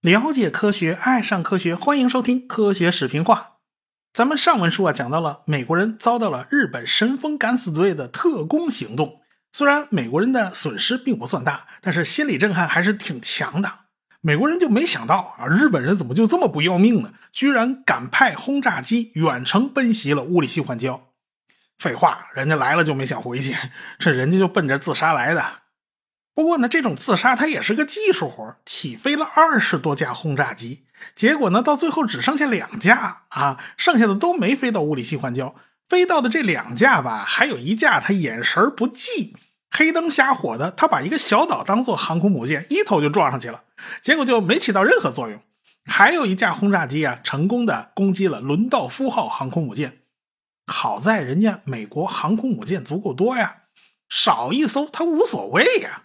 了解科学，爱上科学，欢迎收听《科学视频化》。咱们上文书啊讲到了美国人遭到了日本神风敢死队的特工行动，虽然美国人的损失并不算大，但是心理震撼还是挺强的。美国人就没想到啊，日本人怎么就这么不要命呢？居然敢派轰炸机远程奔袭了乌里西环礁。废话，人家来了就没想回去，这人家就奔着自杀来的。不过呢，这种自杀它也是个技术活起飞了二十多架轰炸机，结果呢，到最后只剩下两架啊，剩下的都没飞到物理西环礁。飞到的这两架吧，还有一架他眼神不济，黑灯瞎火的，他把一个小岛当做航空母舰，一头就撞上去了，结果就没起到任何作用。还有一架轰炸机啊，成功的攻击了伦道夫号航空母舰。好在人家美国航空母舰足够多呀，少一艘他无所谓呀。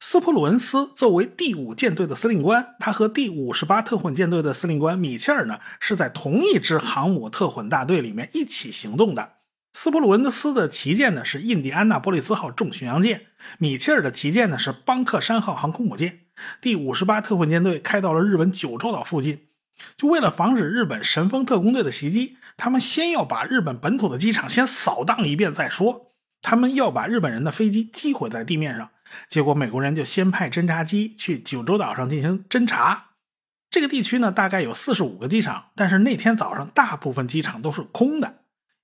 斯普鲁恩斯作为第五舰队的司令官，他和第五十八特混舰队的司令官米切尔呢是在同一支航母特混大队里面一起行动的。斯普鲁恩斯的旗舰呢是印第安纳波利斯号重巡洋舰，米切尔的旗舰呢是邦克山号航空母舰。第五十八特混舰队开到了日本九州岛附近，就为了防止日本神风特工队的袭击，他们先要把日本本土的机场先扫荡一遍再说。他们要把日本人的飞机击毁在地面上。结果美国人就先派侦察机去九州岛上进行侦察。这个地区呢，大概有四十五个机场，但是那天早上大部分机场都是空的，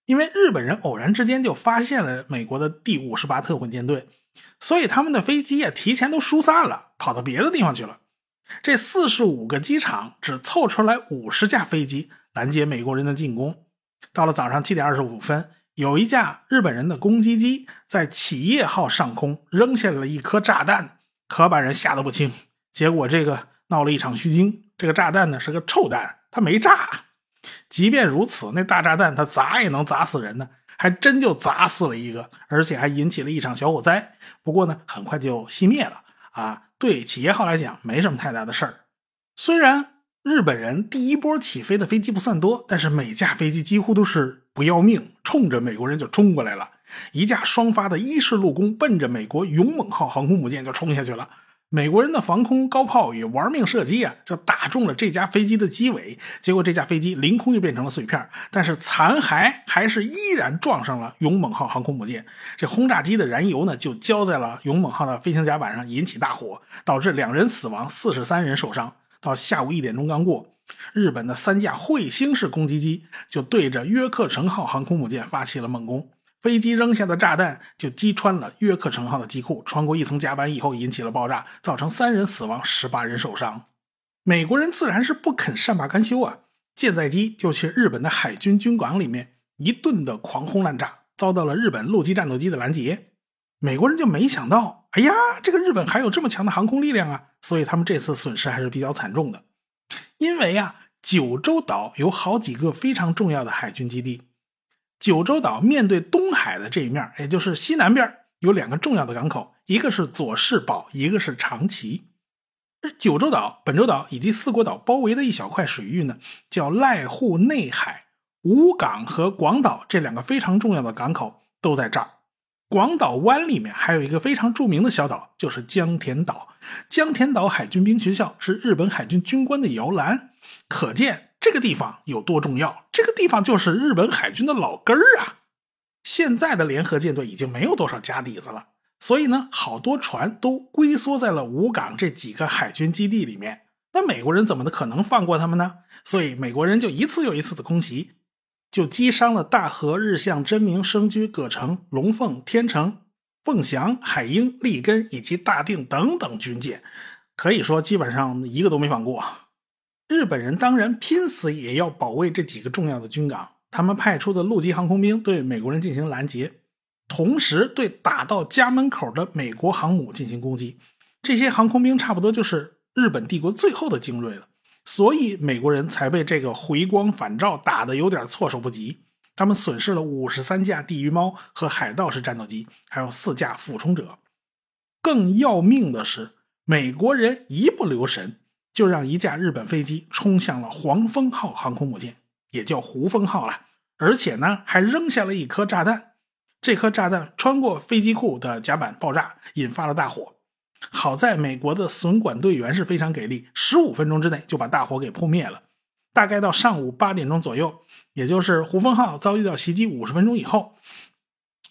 因为日本人偶然之间就发现了美国的第五十八特混舰队，所以他们的飞机啊提前都疏散了，跑到别的地方去了。这四十五个机场只凑出来五十架飞机拦截美国人的进攻。到了早上七点二十五分。有一架日本人的攻击机在企业号上空扔下了一颗炸弹，可把人吓得不轻。结果这个闹了一场虚惊。这个炸弹呢是个臭弹，它没炸。即便如此，那大炸弹它砸也能砸死人呢，还真就砸死了一个，而且还引起了一场小火灾。不过呢，很快就熄灭了。啊，对企业号来讲没什么太大的事儿。虽然日本人第一波起飞的飞机不算多，但是每架飞机几乎都是。不要命，冲着美国人就冲过来了。一架双发的伊式陆攻奔着美国勇猛号航空母舰就冲下去了。美国人的防空高炮与玩命射击啊，就打中了这架飞机的机尾。结果这架飞机凌空就变成了碎片，但是残骸还是依然撞上了勇猛号航空母舰。这轰炸机的燃油呢，就浇在了勇猛号的飞行甲板上，引起大火，导致两人死亡，四十三人受伤。到下午一点钟刚过。日本的三架彗星式攻击机就对着约克城号航空母舰发起了猛攻，飞机扔下的炸弹就击穿了约克城号的机库，穿过一层甲板以后引起了爆炸，造成三人死亡，十八人受伤。美国人自然是不肯善罢甘休啊，舰载机就去日本的海军军港里面一顿的狂轰滥炸，遭到了日本陆基战斗机的拦截。美国人就没想到，哎呀，这个日本还有这么强的航空力量啊，所以他们这次损失还是比较惨重的。因为呀，九州岛有好几个非常重要的海军基地。九州岛面对东海的这一面，也就是西南边，有两个重要的港口，一个是佐世保，一个是长崎。九州岛、本州岛以及四国岛包围的一小块水域呢，叫濑户内海。五港和广岛这两个非常重要的港口都在这儿。广岛湾里面还有一个非常著名的小岛，就是江田岛。江田岛海军兵学校是日本海军军官的摇篮，可见这个地方有多重要。这个地方就是日本海军的老根儿啊！现在的联合舰队已经没有多少家底子了，所以呢，好多船都龟缩在了武港这几个海军基地里面。那美国人怎么的可能放过他们呢？所以美国人就一次又一次的空袭。就击伤了大和、日向、真名、生驹、葛城、龙凤、天成、凤翔、海鹰、立根以及大定等等军舰，可以说基本上一个都没放过。日本人当然拼死也要保卫这几个重要的军港，他们派出的陆基航空兵对美国人进行拦截，同时对打到家门口的美国航母进行攻击。这些航空兵差不多就是日本帝国最后的精锐了。所以美国人才被这个回光返照打得有点措手不及。他们损失了五十三架地狱猫和海盗式战斗机，还有四架俯冲者。更要命的是，美国人一不留神，就让一架日本飞机冲向了黄蜂号航空母舰，也叫胡蜂号了。而且呢，还扔下了一颗炸弹。这颗炸弹穿过飞机库的甲板爆炸，引发了大火。好在美国的损管队员是非常给力，十五分钟之内就把大火给扑灭了。大概到上午八点钟左右，也就是胡蜂号遭遇到袭击五十分钟以后，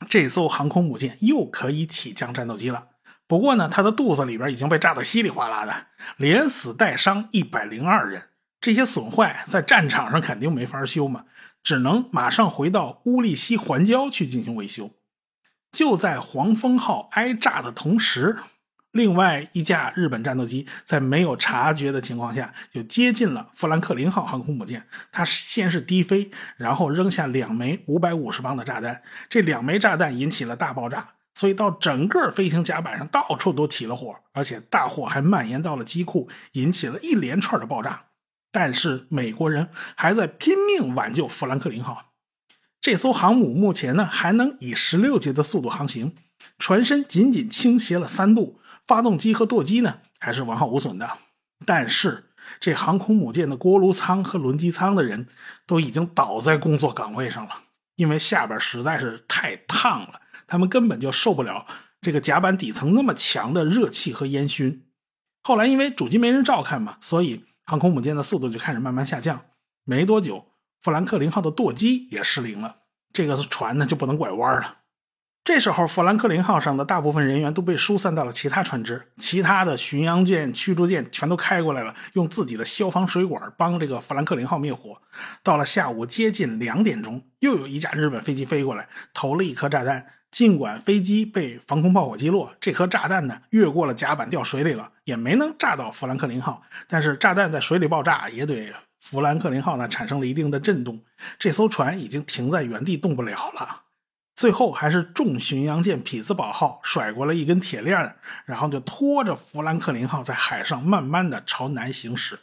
这艘航空母舰又可以起降战斗机了。不过呢，它的肚子里边已经被炸得稀里哗啦的，连死带伤一百零二人。这些损坏在战场上肯定没法修嘛，只能马上回到乌利西环礁去进行维修。就在黄蜂号挨炸的同时。另外一架日本战斗机在没有察觉的情况下就接近了富兰克林号航空母舰。它先是低飞，然后扔下两枚五百五十磅的炸弹。这两枚炸弹引起了大爆炸，所以到整个飞行甲板上到处都起了火，而且大火还蔓延到了机库，引起了一连串的爆炸。但是美国人还在拼命挽救富兰克林号。这艘航母目前呢还能以十六节的速度航行，船身仅仅倾斜了三度。发动机和舵机呢还是完好无损的，但是这航空母舰的锅炉舱和轮机舱的人都已经倒在工作岗位上了，因为下边实在是太烫了，他们根本就受不了这个甲板底层那么强的热气和烟熏。后来因为主机没人照看嘛，所以航空母舰的速度就开始慢慢下降。没多久，富兰克林号的舵机也失灵了，这个船呢就不能拐弯了。这时候，富兰克林号上的大部分人员都被疏散到了其他船只，其他的巡洋舰、驱逐舰全都开过来了，用自己的消防水管帮这个富兰克林号灭火。到了下午接近两点钟，又有一架日本飞机飞过来，投了一颗炸弹。尽管飞机被防空炮火击落，这颗炸弹呢越过了甲板掉水里了，也没能炸到富兰克林号。但是炸弹在水里爆炸，也对富兰克林号呢产生了一定的震动，这艘船已经停在原地动不了了。最后还是重巡洋舰匹兹堡号甩过了一根铁链，然后就拖着富兰克林号在海上慢慢的朝南行驶。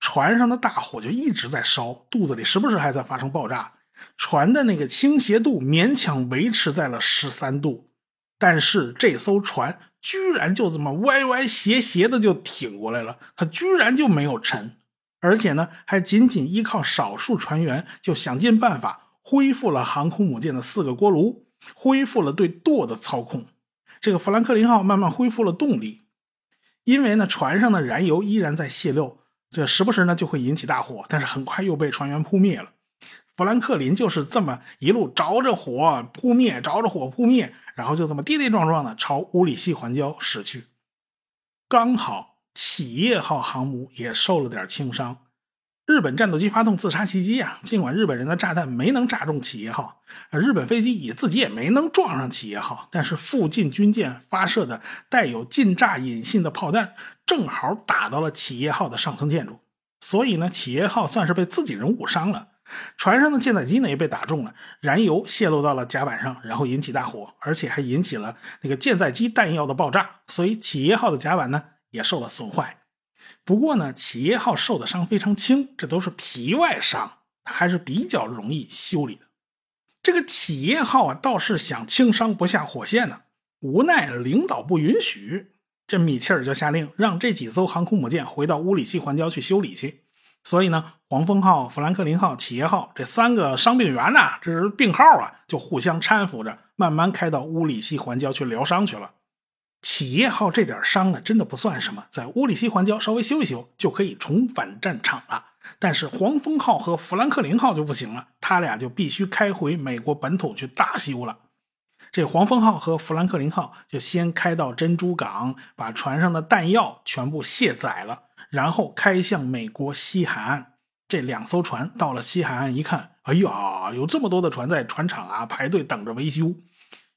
船上的大火就一直在烧，肚子里时不时还在发生爆炸。船的那个倾斜度勉强维持在了十三度，但是这艘船居然就这么歪歪斜斜的就挺过来了，它居然就没有沉，而且呢还仅仅依靠少数船员就想尽办法。恢复了航空母舰的四个锅炉，恢复了对舵的操控。这个富兰克林号慢慢恢复了动力，因为呢船上的燃油依然在泄漏，这时不时呢就会引起大火，但是很快又被船员扑灭了。富兰克林就是这么一路着着火扑灭，着着火扑灭，然后就这么跌跌撞撞的朝乌里西环礁驶去。刚好企业号航母也受了点轻伤。日本战斗机发动自杀袭击啊！尽管日本人的炸弹没能炸中企业号，日本飞机也自己也没能撞上企业号，但是附近军舰发射的带有近炸引信的炮弹正好打到了企业号的上层建筑，所以呢，企业号算是被自己人误伤了。船上的舰载机呢也被打中了，燃油泄露到了甲板上，然后引起大火，而且还引起了那个舰载机弹药的爆炸，所以企业号的甲板呢也受了损坏。不过呢，企业号受的伤非常轻，这都是皮外伤，它还是比较容易修理的。这个企业号啊，倒是想轻伤不下火线呢，无奈领导不允许，这米切尔就下令让这几艘航空母舰回到乌里西环礁去修理去。所以呢，黄蜂号、富兰克林号、企业号这三个伤病员呢，这是病号啊，就互相搀扶着，慢慢开到乌里西环礁去疗伤去了。企业号这点伤呢，真的不算什么，在乌里西环礁稍微修一修就可以重返战场了。但是黄蜂号和富兰克林号就不行了，他俩就必须开回美国本土去大修了。这黄蜂号和富兰克林号就先开到珍珠港，把船上的弹药全部卸载了，然后开向美国西海岸。这两艘船到了西海岸一看，哎呀，有这么多的船在船厂啊排队等着维修。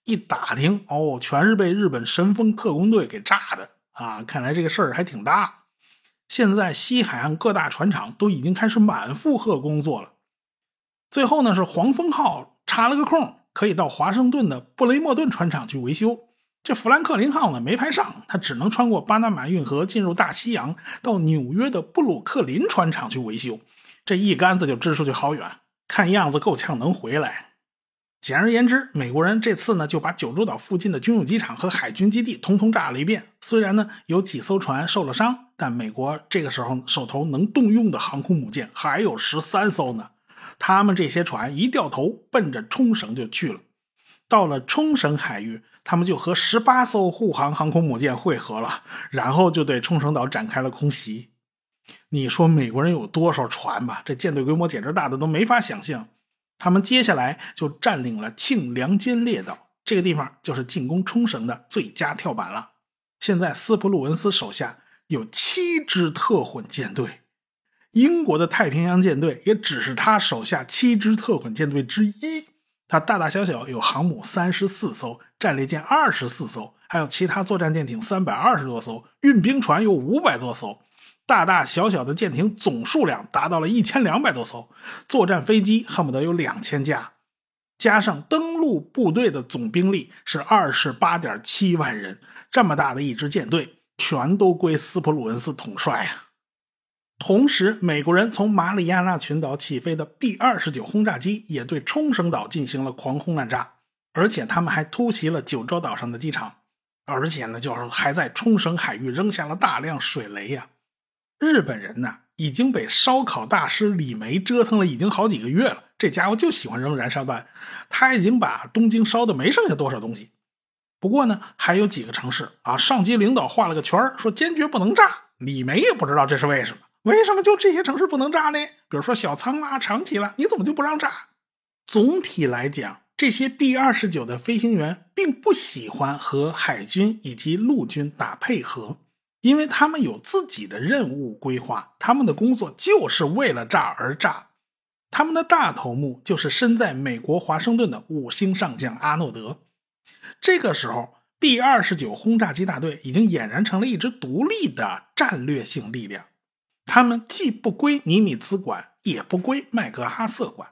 一打听哦，全是被日本神风特工队给炸的啊！看来这个事儿还挺大。现在西海岸各大船厂都已经开始满负荷工作了。最后呢，是黄蜂号插了个空，可以到华盛顿的布雷莫顿船厂去维修。这富兰克林号呢没排上，它只能穿过巴拿马运河进入大西洋，到纽约的布鲁克林船厂去维修。这一杆子就支出去好远，看样子够呛能回来。简而言之，美国人这次呢就把九州岛附近的军用机场和海军基地统统炸了一遍。虽然呢有几艘船受了伤，但美国这个时候手头能动用的航空母舰还有十三艘呢。他们这些船一掉头，奔着冲绳就去了。到了冲绳海域，他们就和十八艘护航航空母舰汇合了，然后就对冲绳岛展开了空袭。你说美国人有多少船吧？这舰队规模简直大的都没法想象。他们接下来就占领了庆良间列岛，这个地方就是进攻冲绳的最佳跳板了。现在斯普鲁恩斯手下有七支特混舰队，英国的太平洋舰队也只是他手下七支特混舰队之一。它大大小小有航母三十四艘，战列舰二十四艘，还有其他作战舰艇三百二十多艘，运兵船有五百多艘，大大小小的舰艇总数量达到了一千两百多艘，作战飞机恨不得有两千架，加上登陆部队的总兵力是二十八点七万人，这么大的一支舰队，全都归斯普鲁恩斯统帅啊。同时，美国人从马里亚纳群岛起飞的 B 二十九轰炸机也对冲绳岛进行了狂轰滥炸，而且他们还突袭了九州岛上的机场，而且呢，就是还在冲绳海域扔下了大量水雷呀。日本人呢，已经被烧烤大师李梅折腾了已经好几个月了，这家伙就喜欢扔燃烧弹，他已经把东京烧的没剩下多少东西。不过呢，还有几个城市啊，上级领导画了个圈说坚决不能炸，李梅也不知道这是为什么。为什么就这些城市不能炸呢？比如说小仓啊、长崎啦，你怎么就不让炸？总体来讲，这些第二十九的飞行员并不喜欢和海军以及陆军打配合，因为他们有自己的任务规划，他们的工作就是为了炸而炸。他们的大头目就是身在美国华盛顿的五星上将阿诺德。这个时候第二十九轰炸机大队已经俨然成了一支独立的战略性力量。他们既不归尼米兹管，也不归麦克阿瑟管。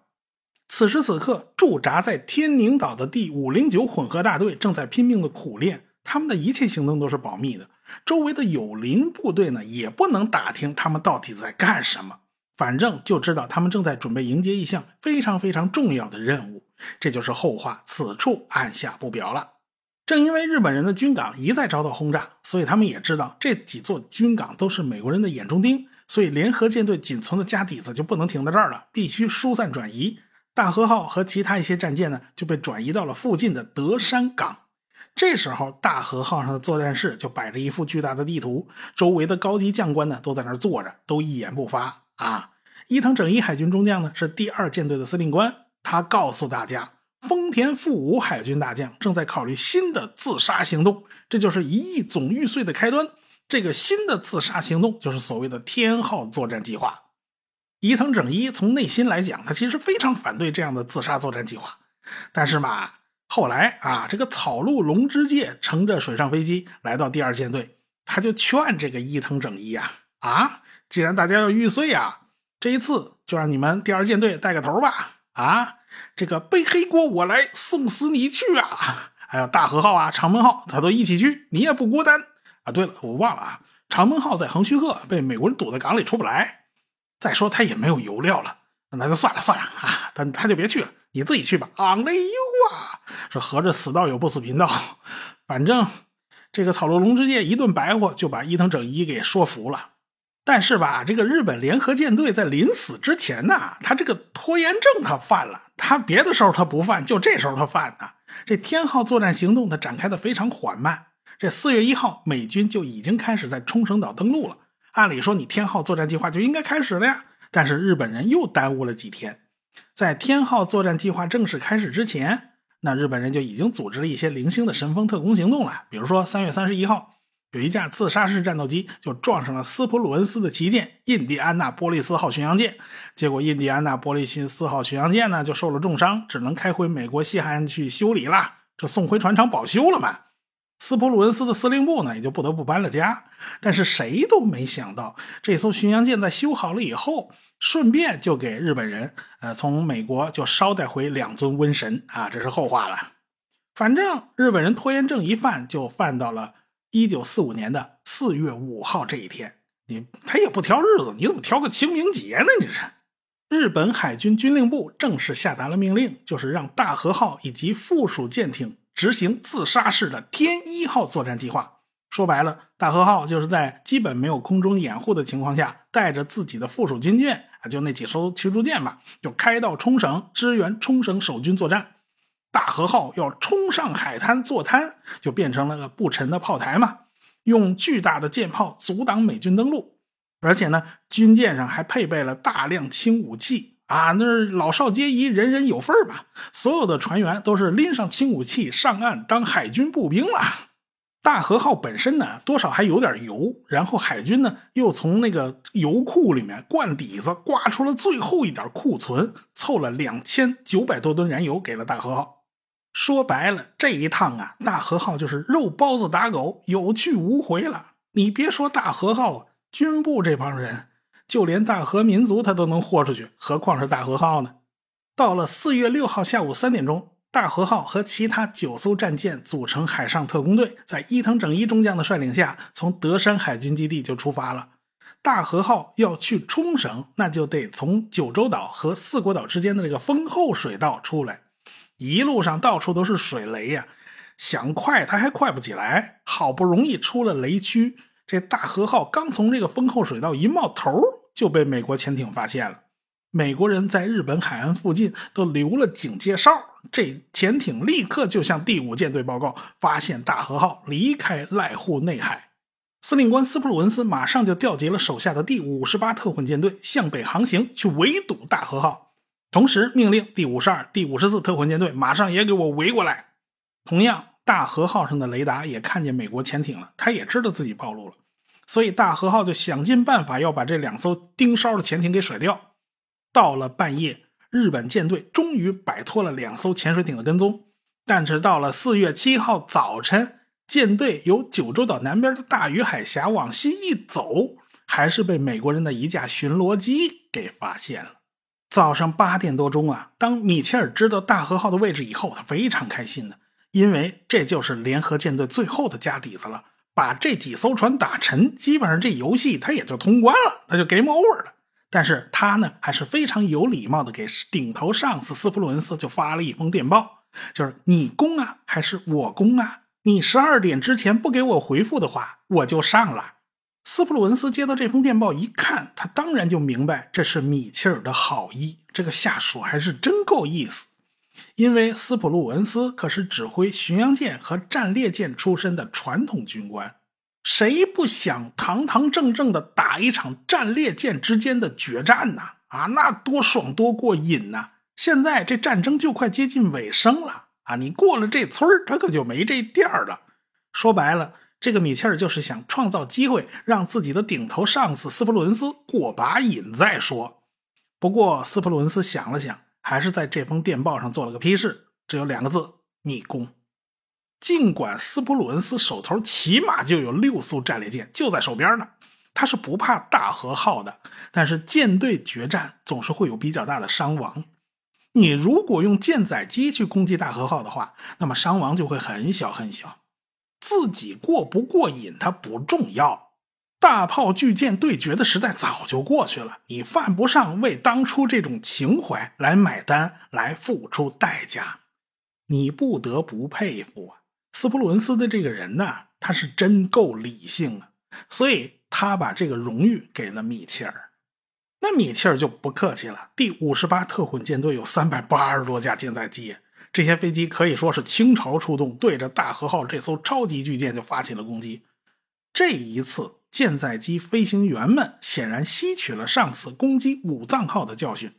此时此刻，驻扎在天宁岛的第五零九混合大队正在拼命的苦练，他们的一切行动都是保密的。周围的友邻部队呢，也不能打听他们到底在干什么。反正就知道他们正在准备迎接一项非常非常重要的任务。这就是后话，此处按下不表了。正因为日本人的军港一再遭到轰炸，所以他们也知道这几座军港都是美国人的眼中钉。所以，联合舰队仅存的家底子就不能停在这儿了，必须疏散转移。大和号和其他一些战舰呢，就被转移到了附近的德山港。这时候，大和号上的作战室就摆着一幅巨大的地图，周围的高级将官呢都在那儿坐着，都一言不发。啊，伊藤整一海军中将呢是第二舰队的司令官，他告诉大家，丰田富武海军大将正在考虑新的自杀行动，这就是一亿总预算的开端。这个新的自杀行动就是所谓的“天号”作战计划。伊藤整一从内心来讲，他其实非常反对这样的自杀作战计划。但是嘛，后来啊，这个草鹿龙之介乘着水上飞机来到第二舰队，他就劝这个伊藤整一啊啊，既然大家要玉碎啊，这一次就让你们第二舰队带个头吧啊，这个背黑锅我来，送死你去啊！还有大和号啊、长门号，他都一起去，你也不孤单。啊，对了，我忘了啊，长门号在横须贺被美国人堵在港里出不来。再说他也没有油料了，那就算了算了啊，他他就别去了，你自己去吧。啊嘞呦啊，说合着死道友不死贫道，反正这个草鹿龙之介一顿白活就把伊藤整一给说服了。但是吧，这个日本联合舰队在临死之前呢，他这个拖延症他犯了，他别的时候他不犯，就这时候他犯呢。这天号作战行动他展开的非常缓慢。这四月一号，美军就已经开始在冲绳岛登陆了。按理说，你天号作战计划就应该开始了呀。但是日本人又耽误了几天。在天号作战计划正式开始之前，那日本人就已经组织了一些零星的神风特工行动了。比如说，三月三十一号，有一架自杀式战斗机就撞上了斯普鲁恩斯的旗舰印第安纳波利斯号巡洋舰，结果印第安纳波利斯号巡洋舰呢就受了重伤，只能开回美国西海岸去修理了。这送回船厂保修了嘛？斯普鲁恩斯的司令部呢，也就不得不搬了家。但是谁都没想到，这艘巡洋舰在修好了以后，顺便就给日本人，呃，从美国就捎带回两尊瘟神啊，这是后话了。反正日本人拖延症一犯，就犯到了一九四五年的四月五号这一天。你他也不挑日子，你怎么挑个清明节呢？你是？日本海军军令部正式下达了命令，就是让大和号以及附属舰艇。执行自杀式的“天一号”作战计划，说白了，大和号就是在基本没有空中掩护的情况下，带着自己的附属军舰啊，就那几艘驱逐舰嘛，就开到冲绳支援冲绳守军作战。大和号要冲上海滩坐滩，就变成了个不沉的炮台嘛，用巨大的舰炮阻挡美军登陆。而且呢，军舰上还配备了大量轻武器。啊，那是老少皆宜，人人有份儿吧？所有的船员都是拎上轻武器上岸当海军步兵了。大和号本身呢，多少还有点油，然后海军呢又从那个油库里面灌底子，刮出了最后一点库存，凑了两千九百多吨燃油给了大和号。说白了，这一趟啊，大和号就是肉包子打狗，有去无回了。你别说大和号，军部这帮人。就连大和民族他都能豁出去，何况是大和号呢？到了四月六号下午三点钟，大和号和其他九艘战舰组成海上特工队，在伊藤整一中将的率领下，从德山海军基地就出发了。大和号要去冲绳，那就得从九州岛和四国岛之间的这个丰后水道出来。一路上到处都是水雷呀，想快它还快不起来。好不容易出了雷区。这大和号刚从这个丰后水道一冒头，就被美国潜艇发现了。美国人在日本海岸附近都留了警戒哨，这潜艇立刻就向第五舰队报告，发现大和号离开濑户内海。司令官斯普鲁恩斯马上就调集了手下的第五十八特混舰队向北航行，去围堵大和号。同时命令第五十二、第五十四特混舰队马上也给我围过来。同样。大和号上的雷达也看见美国潜艇了，他也知道自己暴露了，所以大和号就想尽办法要把这两艘盯梢的潜艇给甩掉。到了半夜，日本舰队终于摆脱了两艘潜水艇的跟踪，但是到了四月七号早晨，舰队由九州岛南边的大隅海峡往西一走，还是被美国人的一架巡逻机给发现了。早上八点多钟啊，当米切尔知道大和号的位置以后，他非常开心的。因为这就是联合舰队最后的家底子了，把这几艘船打沉，基本上这游戏他也就通关了，他就 game over 了。但是他呢，还是非常有礼貌的给顶头上司斯普鲁恩斯就发了一封电报，就是你攻啊，还是我攻啊？你十二点之前不给我回复的话，我就上了。斯普鲁恩斯接到这封电报一看，他当然就明白这是米切尔的好意，这个下属还是真够意思。因为斯普鲁恩斯可是指挥巡洋舰和战列舰出身的传统军官，谁不想堂堂正正的打一场战列舰之间的决战呢？啊，那多爽多过瘾呐！现在这战争就快接近尾声了啊，你过了这村儿他可就没这店儿了。说白了，这个米切尔就是想创造机会，让自己的顶头上司斯普鲁恩斯过把瘾再说。不过斯普鲁恩斯想了想。还是在这封电报上做了个批示，只有两个字：逆攻。尽管斯普鲁恩斯手头起码就有六艘战列舰就在手边呢，他是不怕大和号的。但是舰队决战总是会有比较大的伤亡。你如果用舰载机去攻击大和号的话，那么伤亡就会很小很小。自己过不过瘾，它不重要。大炮巨舰对决的时代早就过去了，你犯不上为当初这种情怀来买单，来付出代价。你不得不佩服啊，斯普鲁恩斯的这个人呢，他是真够理性啊，所以他把这个荣誉给了米切尔。那米切尔就不客气了，第五十八特混舰队有三百八十多架舰载机，这些飞机可以说是倾巢出动，对着大和号这艘超级巨舰就发起了攻击。这一次。舰载机飞行员们显然吸取了上次攻击武藏号的教训。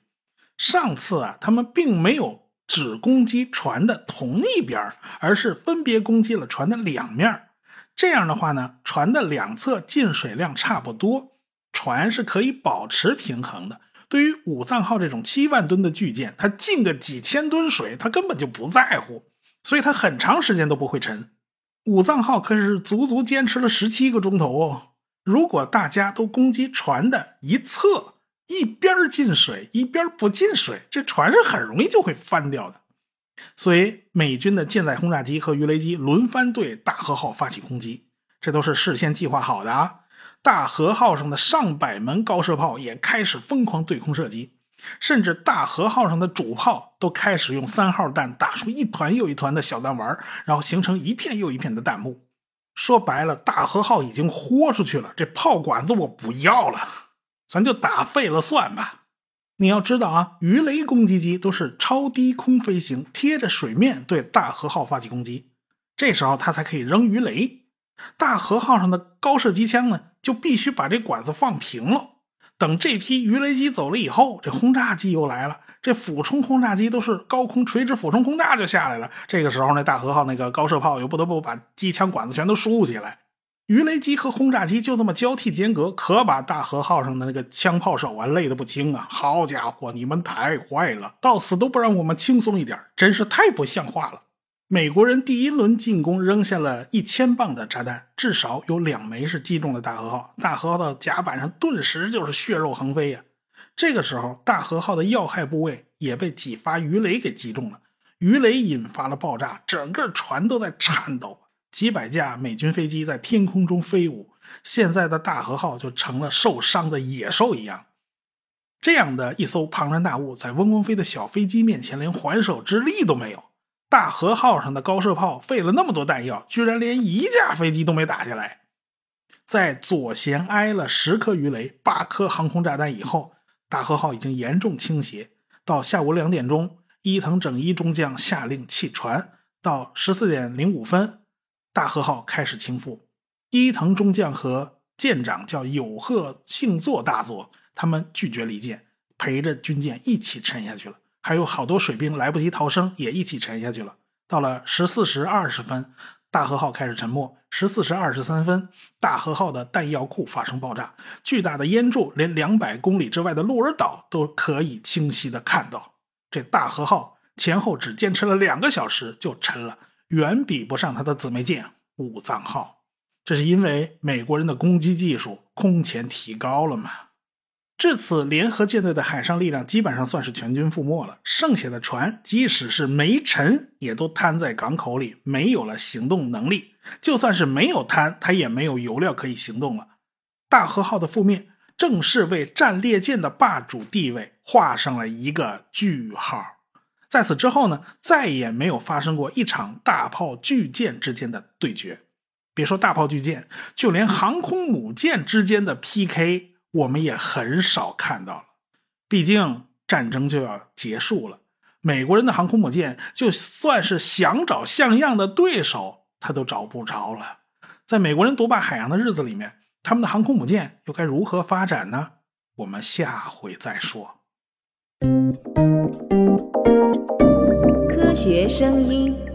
上次啊，他们并没有只攻击船的同一边，而是分别攻击了船的两面。这样的话呢，船的两侧进水量差不多，船是可以保持平衡的。对于武藏号这种七万吨的巨舰，它进个几千吨水，它根本就不在乎，所以它很长时间都不会沉。武藏号可是足足坚持了十七个钟头哦。如果大家都攻击船的一侧，一边进水一边不进水，这船是很容易就会翻掉的。所以美军的舰载轰炸机和鱼雷机轮番对大和号发起攻击，这都是事先计划好的啊。大和号上的上百门高射炮也开始疯狂对空射击，甚至大和号上的主炮都开始用三号弹打出一团又一团的小弹丸，然后形成一片又一片的弹幕。说白了，大和号已经豁出去了，这炮管子我不要了，咱就打废了算吧。你要知道啊，鱼雷攻击机都是超低空飞行，贴着水面对大和号发起攻击，这时候它才可以扔鱼雷。大和号上的高射机枪呢，就必须把这管子放平了。等这批鱼雷机走了以后，这轰炸机又来了。这俯冲轰炸机都是高空垂直俯冲轰炸就下来了。这个时候，那大和号那个高射炮又不得不把机枪管子全都竖起来。鱼雷机和轰炸机就这么交替间隔，可把大和号上的那个枪炮手啊累得不轻啊！好家伙，你们太坏了，到死都不让我们轻松一点，真是太不像话了！美国人第一轮进攻扔下了一千磅的炸弹，至少有两枚是击中了大和号。大和号的甲板上顿时就是血肉横飞呀！这个时候，大和号的要害部位也被几发鱼雷给击中了，鱼雷引发了爆炸，整个船都在颤抖。几百架美军飞机在天空中飞舞，现在的大和号就成了受伤的野兽一样。这样的一艘庞然大物，在嗡嗡飞的小飞机面前，连还手之力都没有。大和号上的高射炮费了那么多弹药，居然连一架飞机都没打下来。在左舷挨了十颗鱼雷、八颗航空炸弹以后，大和号已经严重倾斜。到下午两点钟，伊藤整一中将下令弃船。到十四点零五分。大和号开始倾覆，伊藤中将和舰长叫有贺幸作大佐，他们拒绝离舰，陪着军舰一起沉下去了。还有好多水兵来不及逃生，也一起沉下去了。到了十四时二十分，大和号开始沉没。十四时二十三分，大和号的弹药库发生爆炸，巨大的烟柱连两百公里之外的鹿儿岛都可以清晰的看到。这大和号前后只坚持了两个小时就沉了。远比不上他的姊妹舰武藏号，这是因为美国人的攻击技术空前提高了嘛？至此，联合舰队的海上力量基本上算是全军覆没了。剩下的船，即使是没沉，也都瘫在港口里，没有了行动能力。就算是没有瘫，它也没有油料可以行动了。大和号的覆灭，正是为战列舰的霸主地位画上了一个句号。在此之后呢，再也没有发生过一场大炮巨舰之间的对决。别说大炮巨舰，就连航空母舰之间的 PK，我们也很少看到了。毕竟战争就要结束了，美国人的航空母舰就算是想找像样的对手，他都找不着了。在美国人独霸海洋的日子里面，他们的航空母舰又该如何发展呢？我们下回再说。科学声音。